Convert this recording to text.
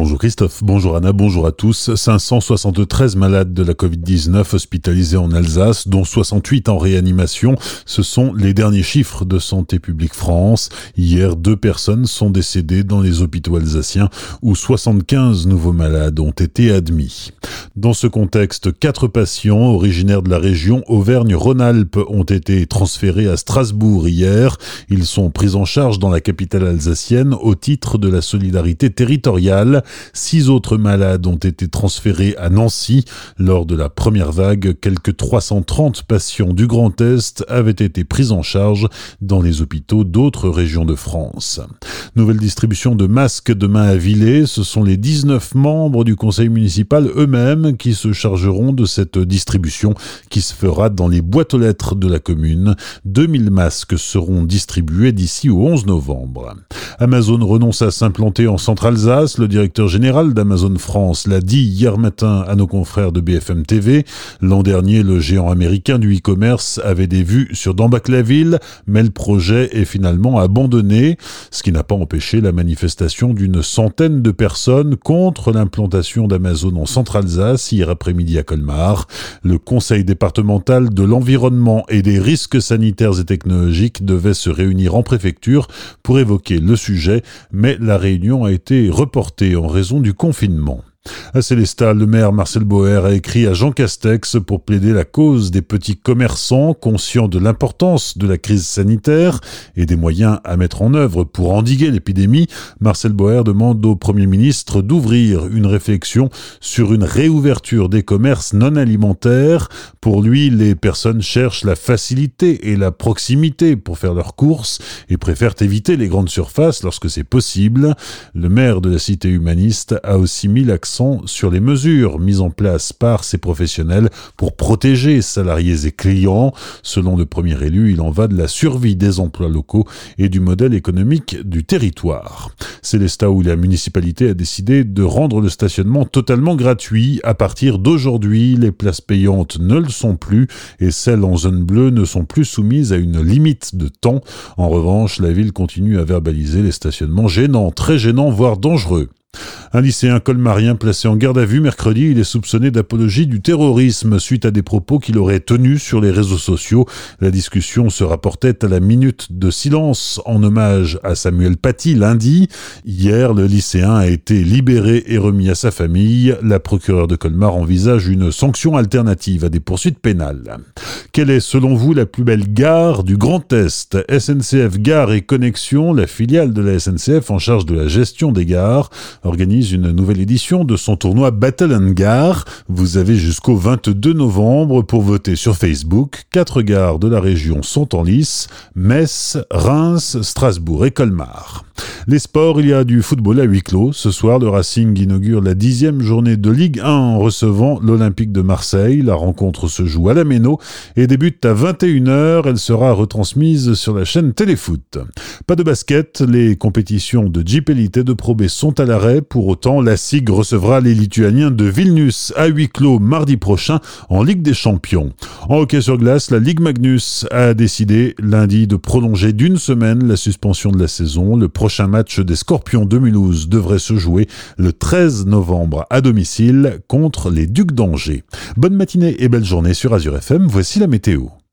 Bonjour Christophe, bonjour Anna, bonjour à tous. 573 malades de la Covid-19 hospitalisés en Alsace, dont 68 en réanimation. Ce sont les derniers chiffres de Santé publique France. Hier, deux personnes sont décédées dans les hôpitaux alsaciens où 75 nouveaux malades ont été admis. Dans ce contexte, quatre patients originaires de la région Auvergne-Rhône-Alpes ont été transférés à Strasbourg hier. Ils sont pris en charge dans la capitale alsacienne au titre de la solidarité territoriale. Six autres malades ont été transférés à Nancy. Lors de la première vague, quelques 330 patients du Grand Est avaient été pris en charge dans les hôpitaux d'autres régions de France. Nouvelle distribution de masques demain à Villers. Ce sont les 19 membres du conseil municipal eux-mêmes qui se chargeront de cette distribution qui se fera dans les boîtes aux lettres de la commune. 2000 masques seront distribués d'ici au 11 novembre. Amazon renonce à s'implanter en Centre-Alsace. Le directeur général d'Amazon France l'a dit hier matin à nos confrères de BFM TV. L'an dernier, le géant américain du e-commerce avait des vues sur Dambac-la-Ville, mais le projet est finalement abandonné, ce qui n'a pas empêché la manifestation d'une centaine de personnes contre l'implantation d'Amazon en Centre-Alsace hier après-midi à Colmar. Le conseil départemental de l'environnement et des risques sanitaires et technologiques devait se réunir en préfecture pour évoquer le sujet mais la réunion a été reportée en raison du confinement. À Célestat, le maire Marcel Boer a écrit à Jean Castex pour plaider la cause des petits commerçants conscients de l'importance de la crise sanitaire et des moyens à mettre en œuvre pour endiguer l'épidémie. Marcel Boer demande au Premier ministre d'ouvrir une réflexion sur une réouverture des commerces non alimentaires. Pour lui, les personnes cherchent la facilité et la proximité pour faire leurs courses et préfèrent éviter les grandes surfaces lorsque c'est possible. Le maire de la cité humaniste a aussi mis l'accent sur les mesures mises en place par ces professionnels pour protéger salariés et clients. Selon le premier élu, il en va de la survie des emplois locaux et du modèle économique du territoire. C'est l'État où la municipalité a décidé de rendre le stationnement totalement gratuit. À partir d'aujourd'hui, les places payantes ne le sont plus et celles en zone bleue ne sont plus soumises à une limite de temps. En revanche, la ville continue à verbaliser les stationnements gênants, très gênants, voire dangereux. Un lycéen colmarien placé en garde à vue mercredi, il est soupçonné d'apologie du terrorisme suite à des propos qu'il aurait tenus sur les réseaux sociaux. La discussion se rapportait à la minute de silence en hommage à Samuel Paty lundi. Hier, le lycéen a été libéré et remis à sa famille. La procureure de Colmar envisage une sanction alternative à des poursuites pénales. Quelle est selon vous la plus belle gare du Grand Est? SNCF Gare et Connexion, la filiale de la SNCF en charge de la gestion des gares, organise une nouvelle édition de son tournoi Battle and Gare. Vous avez jusqu'au 22 novembre pour voter sur Facebook. Quatre gares de la région sont en lice Metz, Reims, Strasbourg et Colmar. Les sports, il y a du football à huis clos. Ce soir, le Racing inaugure la dixième journée de Ligue 1 en recevant l'Olympique de Marseille. La rencontre se joue à la Méno et débute à 21h. Elle sera retransmise sur la chaîne Téléfoot. Pas de basket, les compétitions de Jeep Elite et de Pro B sont à l'arrêt. Pour autant, la SIG recevra les Lituaniens de Vilnius à huis clos mardi prochain en Ligue des Champions. En hockey sur glace, la Ligue Magnus a décidé lundi de prolonger d'une semaine la suspension de la saison. Le prochain match des Scorpions de Mulhouse devrait se jouer le 13 novembre à domicile contre les Ducs d'Angers. Bonne matinée et belle journée sur Azure FM, voici la météo.